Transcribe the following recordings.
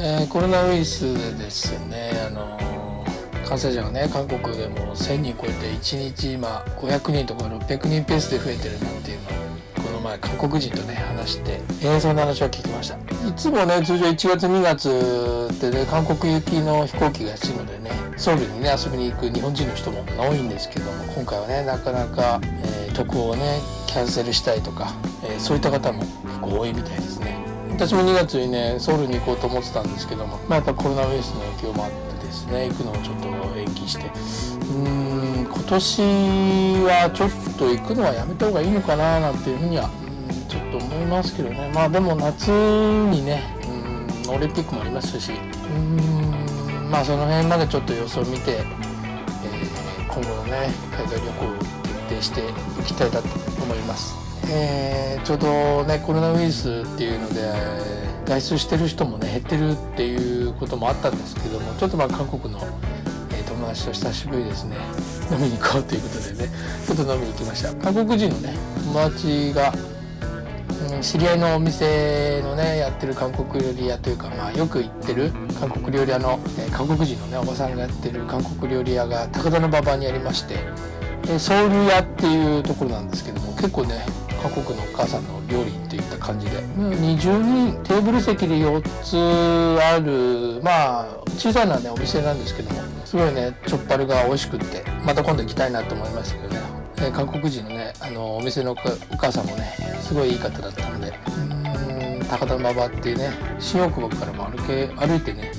えー、コロナウイルスでですね、あのー、感染者がね韓国でも1000人超えて1日今500人とか600人ペースで増えてるなんていうのこの前韓国人とね話して、えー、そんな話を聞きました。いつもね通常1月2月ってね韓国行きの飛行機が安いのでねソウルにね遊びに行く日本人の人も多いんですけども今回はねなかなか、えー、渡航をねキャンセルしたいとか、えー、そういった方も結構多いみたいですね。私も2月にねソウルに行こうと思ってたんですけども、まあ、やっぱコロナウイルスの影響もあってですね行くのをちょっと延期してうん今年はちょっと行くのはやめた方がいいのかななんていうふうにはちょっと思いますけどねまあでも夏にねうんオリンピックもありますしうんまあその辺までちょっと様子を見て、えー、今後のね海外旅行を決定していきたいなと思います。えー、ちょうどねコロナウイルスっていうので外出してる人もね減ってるっていうこともあったんですけどもちょっとまあ韓国の、えー、友達と久しぶりですね。飲みに行こうということでね。ちょっと飲みに行きました韓国人のね友達が、うん、知り合いのお店のねやってる韓国料理屋というかまあよく行ってる韓国料理屋の、えー、韓国人のねおばさんがやってる韓国料理屋が高田馬場にありまして、えー、ソウル屋っていうところなんですけども結構ね韓国のお母さんの料理っていった感じで。20人テーブル席で4つあるまあ小さなねお店なんですけどもすごいねチョッパルが美味しくってまた今度行きたいなと思いましたけどね、え韓国人のねあのお店のお母さんもねすごいいい方だったのでうん高田馬場っていうね新大久保からも歩け歩いてね、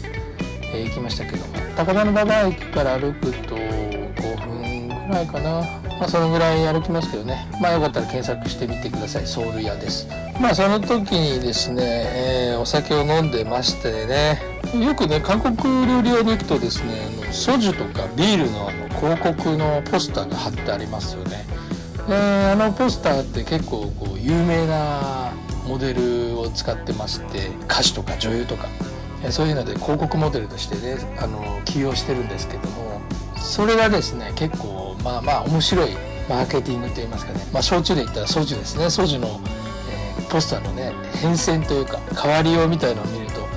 えー、行きましたけども高田馬場駅から歩くと5分ぐらいかな。まあ、そのぐらい歩きますけどね。まあよかったら検索してみてください。ソウル屋です。まあその時にですね、えー、お酒を飲んでましてね。よくね韓国料理屋に行くとですねあのソジュとかビールのあの広告のポスターが貼ってありますよね。であのポスターって結構こう有名なモデルを使ってまして歌手とか女優とか。そういうので広告モデルとしてねあの起用してるんですけどもそれがですね結構まあまあ面白いマーケティングといいますかね、まあ、焼酎で言ったらソジュですね。ソジュの、えー、ポスターのね変遷というか変わりようみたいのを見ると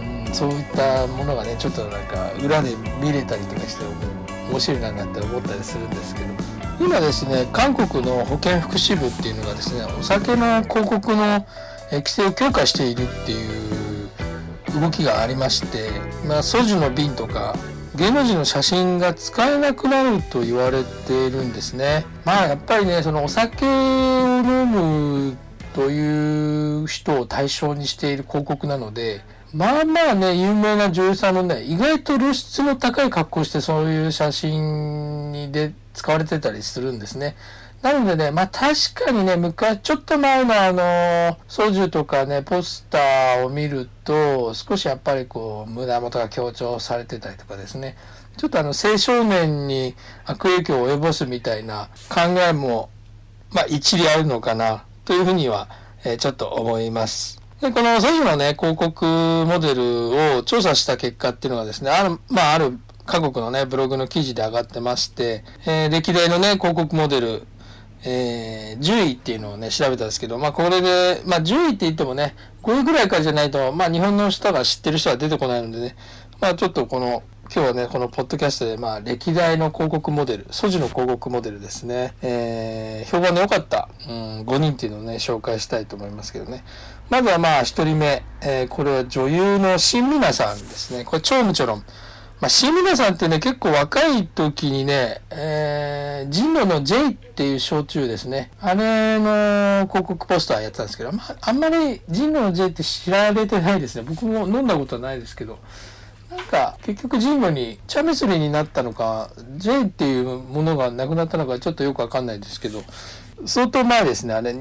うんそういったものがねちょっとなんか裏で見れたりとかして面白いななんて思ったりするんですけど。今ですね韓国の保健福祉部っていうのがですねお酒の広告の規制を強化しているっていう動きがありまして、まあ、ソジュの瓶とか芸能人の写真が使えなくなると言われているんですね。まあやっぱりねそのお酒を飲むという人を対象にしている広告なのでまあまあね有名な女優さんのね意外と露出の高い格好してそういう写真にで使われてたりするんですね。なのでね、まあ確かにね、昔、ちょっと前のあの、ソジュとかね、ポスターを見ると、少しやっぱりこう、胸元が強調されてたりとかですね、ちょっとあの、青少年に悪影響を及ぼすみたいな考えも、まあ一理あるのかな、というふうには、えー、ちょっと思います。で、このソジュのね、広告モデルを調査した結果っていうのがですね、ある、まあある、各国のね、ブログの記事で上がってまして、えー、歴代のね、広告モデル、えー、10位っていうのをね、調べたんですけど、まあこれで、まあ10位って言ってもね、5位ぐらいからじゃないと、まあ日本の人が知ってる人は出てこないのでね、まあちょっとこの、今日はね、このポッドキャストで、まあ歴代の広告モデル、素地の広告モデルですね、えー、評判の良かった、うん、5人っていうのをね、紹介したいと思いますけどね。まずはまあ1人目、えー、これは女優のシンミナさんですね。これ超ムチョロン。まあ、シミナさんってね、結構若い時にね、えー、ジンロの J っていう焼酎ですね。あれの広告ポスターやってたんですけど、まあ、あんまりジンロの J って知られてないですね。僕も飲んだことはないですけど。なんか、結局ジンロにチャミスリになったのか、J っていうものがなくなったのかちょっとよくわかんないですけど、相当前ですね。あれ、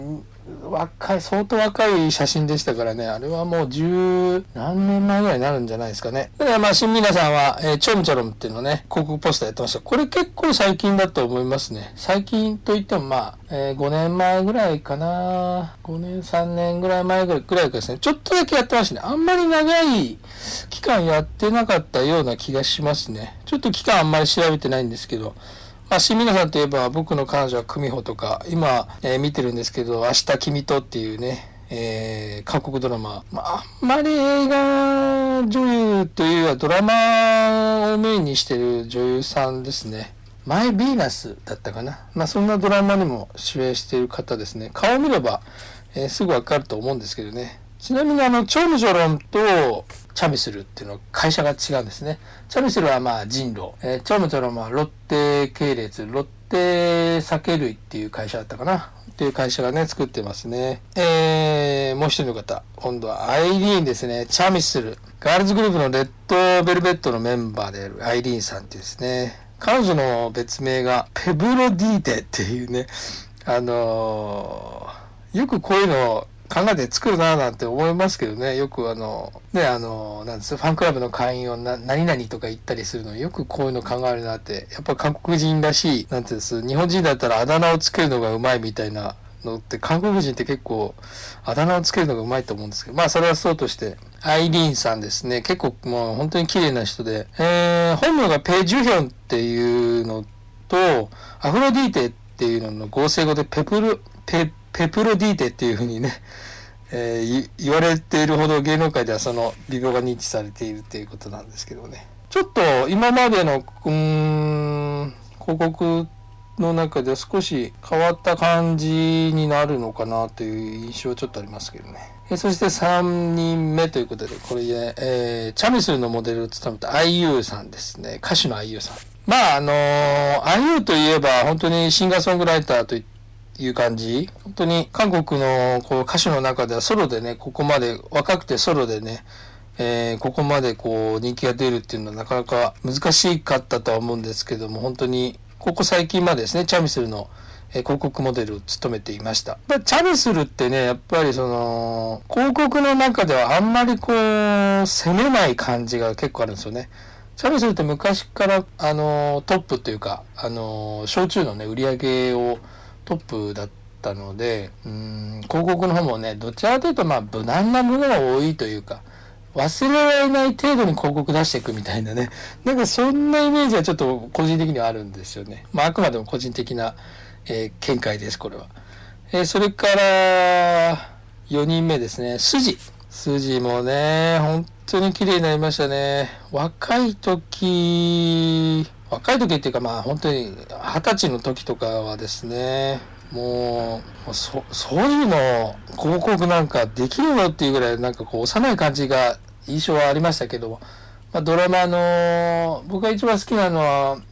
若い、相当若い写真でしたからね、あれはもう十何年前ぐらいになるんじゃないですかね。だからまあ、新皆さんは、えー、チョムチョロムっていうのね、広告ポスターやってました。これ結構最近だと思いますね。最近といってもまあ、えー、5年前ぐらいかな。5年、3年ぐらい前ぐらいぐらいかですね。ちょっとだけやってましたね。あんまり長い期間やってなかったような気がしますね。ちょっと期間あんまり調べてないんですけど。まあ、新皆さんといえば僕の彼女は久美穂とか、今、えー、見てるんですけど、明日君とっていうね、えー、韓国ドラマ。まあ、あんまり映画女優というよりはドラマをメインにしてる女優さんですね。マイ・ビーナスだったかな。まあそんなドラマにも主演している方ですね。顔を見れば、えー、すぐわかると思うんですけどね。ちなみにあの、チョムジョロンとチャミスルっていうのは会社が違うんですね。チャミスルはまあ人狼。えー、チョムジョロンはロッテ系列、ロッテ酒類っていう会社だったかな。っていう会社がね、作ってますね。えー、もう一人の方。今度はアイリーンですね。チャミスル。ガールズグループのレッドベルベットのメンバーであるアイリーンさんってですね。彼女の別名がペブロディーテっていうね、あのー、よくこういうのを考えて作るなぁなんて思いますけどね、よくあの、ね、あの、なんですファンクラブの会員をな、何々とか言ったりするのよ。くこういうの考えるなって、やっぱ韓国人らしい、なんていうんです、日本人だったらあだ名をつけるのがうまいみたいなのって韓国人って結構あだ名をつけるのがうまいと思うんですけど、まあそれはそうとして、アイリーンさんですね、結構もう本当に綺麗な人で、えー、本名がペ・ジュヒョンっていうのと、アフロディーテっていうのの合成語でペプル、ペ、ペプロディーテっていうふうにね、えー、言われているほど芸能界ではその美容が認知されているっていうことなんですけどね。ちょっと今までの、うん、広告の中では少し変わった感じになるのかなという印象はちょっとありますけどね。そして3人目ということで、これ、えー、チャミスルのモデルを務めた IU さんですね。歌手の IU さん。まあ、あのー、IU といえば本当にシンガーソングライターといっていう感じ。本当に韓国のこう歌手の中ではソロでね、ここまで若くてソロでね、えー、ここまでこう人気が出るっていうのはなかなか難しかったとは思うんですけども、本当にここ最近までですね、チャミスルの、え広告モデルを務めていました。チャミスルってね、やっぱりその、広告の中ではあんまりこう、攻めない感じが結構あるんですよね。チャミスルって昔から、あの、トップというか、あの、焼酎のね、売り上げをトップだったので、うん、広告の方もね、どちらかというと、まあ、無難なものが多いというか、忘れられない程度に広告出していくみたいなね。なんかそんなイメージはちょっと個人的にはあるんですよね。まああくまでも個人的な、えー、見解です、これは。えー、それから、4人目ですね。筋。筋もね、本当に綺麗になりましたね。若い時、若い時っていうかまあ本当に二十歳の時とかはですね、もう、そ、そういうの、広告なんかできるのっていうぐらいなんかこう幼い感じが印象はありましたけど、まあ、ドラマの、僕が一番好きなのは、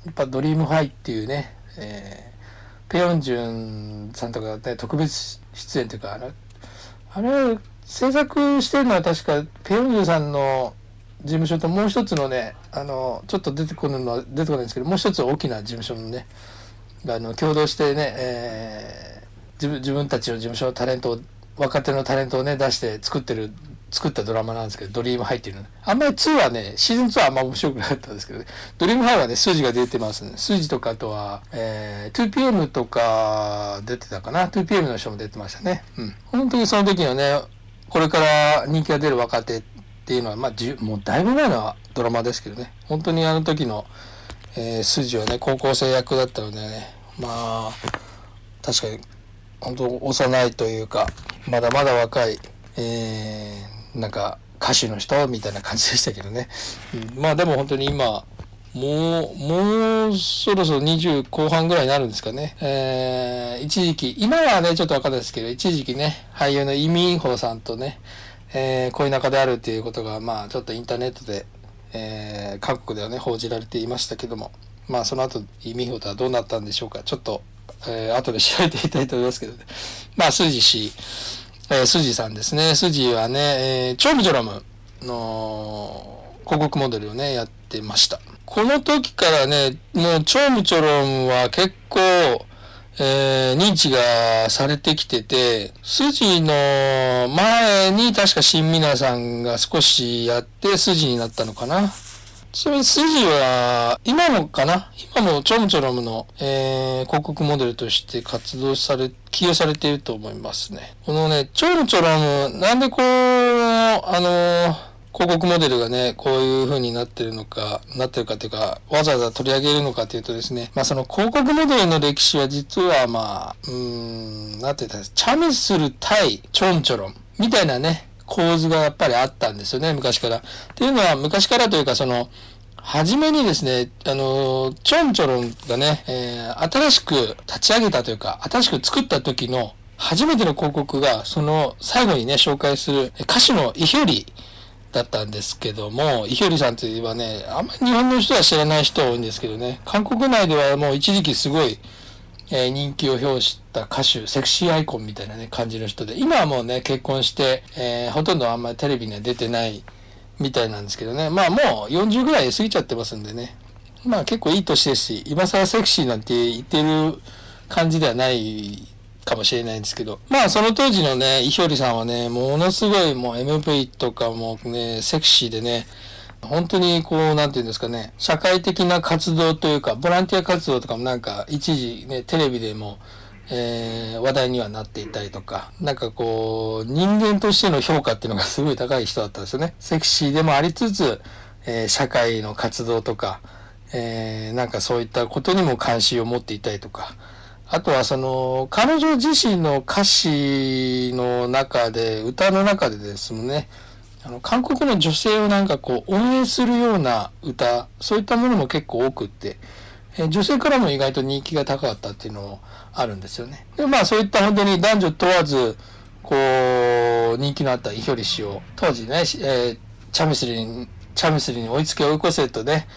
やっぱドリームハイっていうね、えー、ペヨンジュンさんとかね、特別出演というか、あれ、あれ、制作してるのは確か、ペヨンジュンさんの事務所ともう一つのね、あの、ちょっと出てくるのは出てこないんですけど、もう一つ大きな事務所のね、あの、共同してね、えー、自分、自分たちの事務所のタレントを、若手のタレントをね、出して作ってる作ったドラマなんですけど、ドリームハイっていうの。あんまり2はね、シーズン2はあんま面白くなかったんですけどね。ドリームハイはね、数字が出てますね。数字とかあとは、えー、2PM とか出てたかな。2PM の人も出てましたね。うん。本当にその時のね、これから人気が出る若手ってていうのは、まあ、もうだいぶ前のドラマですけどね。本当にあの時の、えー、数字はね、高校生役だったのでね、まあ、確かに、本当幼いというか、まだまだ若い、えー、なんか歌手の人みたいな感じでしたけどね、うん、まあでも本当に今もう、もうそろそろ20後半ぐらいになるんですかね。えー、一時期、今はね、ちょっとわかんないですけど、一時期ね、俳優のイ・ミンホさんとね、えー、恋仲であるっていうことが、まあ、ちょっとインターネットで、えー、韓国ではね、報じられていましたけども、まあ、その後、イ・ミホとはどうなったんでしょうか。ちょっと、えー、後で調べていきたいと思いますけどね。まあ、スジ氏、えー、スジさんですね。スジはね、えー、チョムジョラムの広告モデルをね、やってました。この時からね、もうチョムチョロムは結構、えー、認知がされてきてて、スジの前に確か新皆さんが少しやってスジになったのかな。ちなみに筋は、今もかな？今もチョムチョロムの、えー、広告モデルとして活動され、起用されていると思いますね。このね、チョムチョロム、なんでこう、あのー、広告モデルがね、こういう風になってるのか、なってるかというか、わざわざ取り上げるのかというとですね、まあその広告モデルの歴史は実はまあ、うーん、なんて言ったら、チャミスル対チョンチョロンみたいなね、構図がやっぱりあったんですよね、昔から。っていうのは、昔からというか、その、初めにですね、あの、チョンチョロンがね、えー、新しく立ち上げたというか、新しく作った時の初めての広告が、その最後にね、紹介する歌手のイヒョリだったんですけども、イヒョリさんといえばね、あんまり日本の人は知らない人多いんですけどね、韓国内ではもう一時期すごい、えー、人気を表した歌手、セクシーアイコンみたいなね、感じの人で、今はもうね、結婚して、えー、ほとんどあんまりテレビには出てないみたいなんですけどね。まあもう40ぐらい過ぎちゃってますんでね。まあ結構いい年ですし、今更セクシーなんて言ってる感じではないかもしれないんですけど。まあその当時のね、イヒョリさんはね、ものすごいもう MV とかもね、セクシーでね、本当にこう、なんていうんですかね、社会的な活動というか、ボランティア活動とかもなんか一時ね、テレビでもえー、話題にはなっていたりとか、なんかこう、人間としての評価っていうのがすごい高い人だったんですよね。セクシーでもありつつ、えー、社会の活動とか、えー、なんかそういったことにも関心を持っていたりとか、あとはその、彼女自身の歌詞の中で、歌の中でですね、あの、韓国の女性をなんかこう、応援するような歌、そういったものも結構多くって、え女性からも意外と人気が高かったっていうのもあるんですよね。で、まあそういった本当に男女問わず、こう、人気のあったイヒョリ氏を、当時ね、えー、チャミスリに、チャミスリに追いつけ追い越せとね、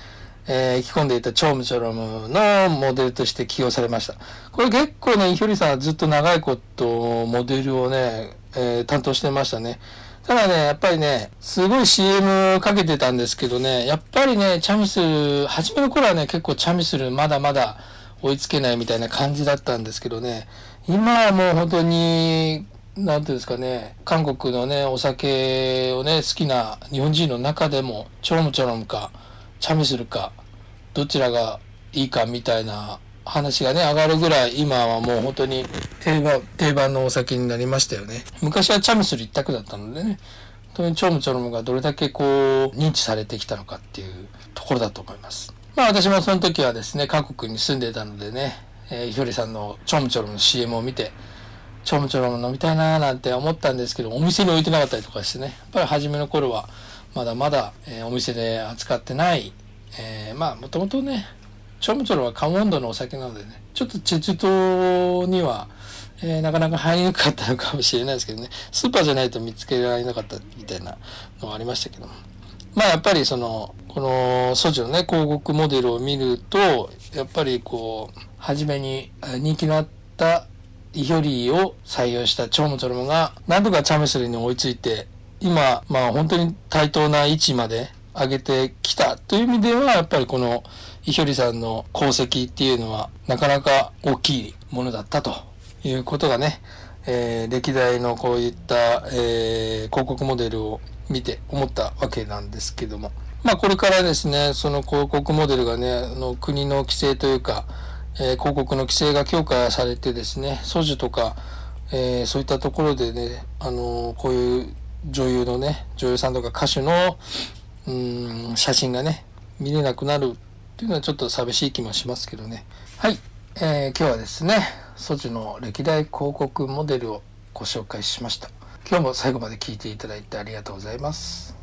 えー、意気込んでいたチョームチョロムのモデルとして起用されました。これ結構ね、イヒョリさんはずっと長いことモデルをね、えー、担当してましたね。ただね、やっぱりね、すごい CM かけてたんですけどね、やっぱりね、チャミスル、初めの頃はね、結構チャミスルまだまだ追いつけないみたいな感じだったんですけどね、今はもう本当に、なんていうんですかね、韓国のね、お酒をね、好きな日本人の中でも、チョロムチョロムか、チャミスルか、どちらがいいかみたいな話がね、上がるぐらい、今はもう本当に定番、定番のお酒になりましたよね。昔はチャムスル一択だったのでね、本当にチョムチョロムがどれだけこう、認知されてきたのかっていうところだと思います。まあ私もその時はですね、韓国に住んでたのでね、えー、ひょりさんのチョムチョロムの CM を見て、チョムチョロム飲みたいなーなんて思ったんですけど、お店に置いてなかったりとかしてね、やっぱり初めの頃は、まだまだ、えー、お店で扱ってない、えー、まあもともとね、チョムチョロはカモンドのお酒なのでね、ちょっとチェチュ島には、えー、なかなか入りにくかったのかもしれないですけどね、スーパーじゃないと見つけられなかったみたいなのがありましたけども。まあやっぱりその、このソジのね、広告モデルを見ると、やっぱりこう、初めに人気のあったイヒョリーを採用したチョムチョロムが、なんとかチャメスルに追いついて、今、まあ本当に対等な位置まで上げてきたという意味では、やっぱりこのイヒョリさんの功績っていうのはなかなか大きいものだったということがね、えー、歴代のこういった、えー、広告モデルを見て思ったわけなんですけども。まあこれからですね、その広告モデルがね、あの国の規制というか、えー、広告の規制が強化されてですね、素樹とか、えー、そういったところでね、あのー、こういう女優のね、女優さんとか歌手の、うん、写真がね、見れなくなるっていうのはちょっと寂しい気もしますけどね。はい。えー、今日はですね、ソチの歴代広告モデルをご紹介しました。今日も最後まで聞いていただいてありがとうございます。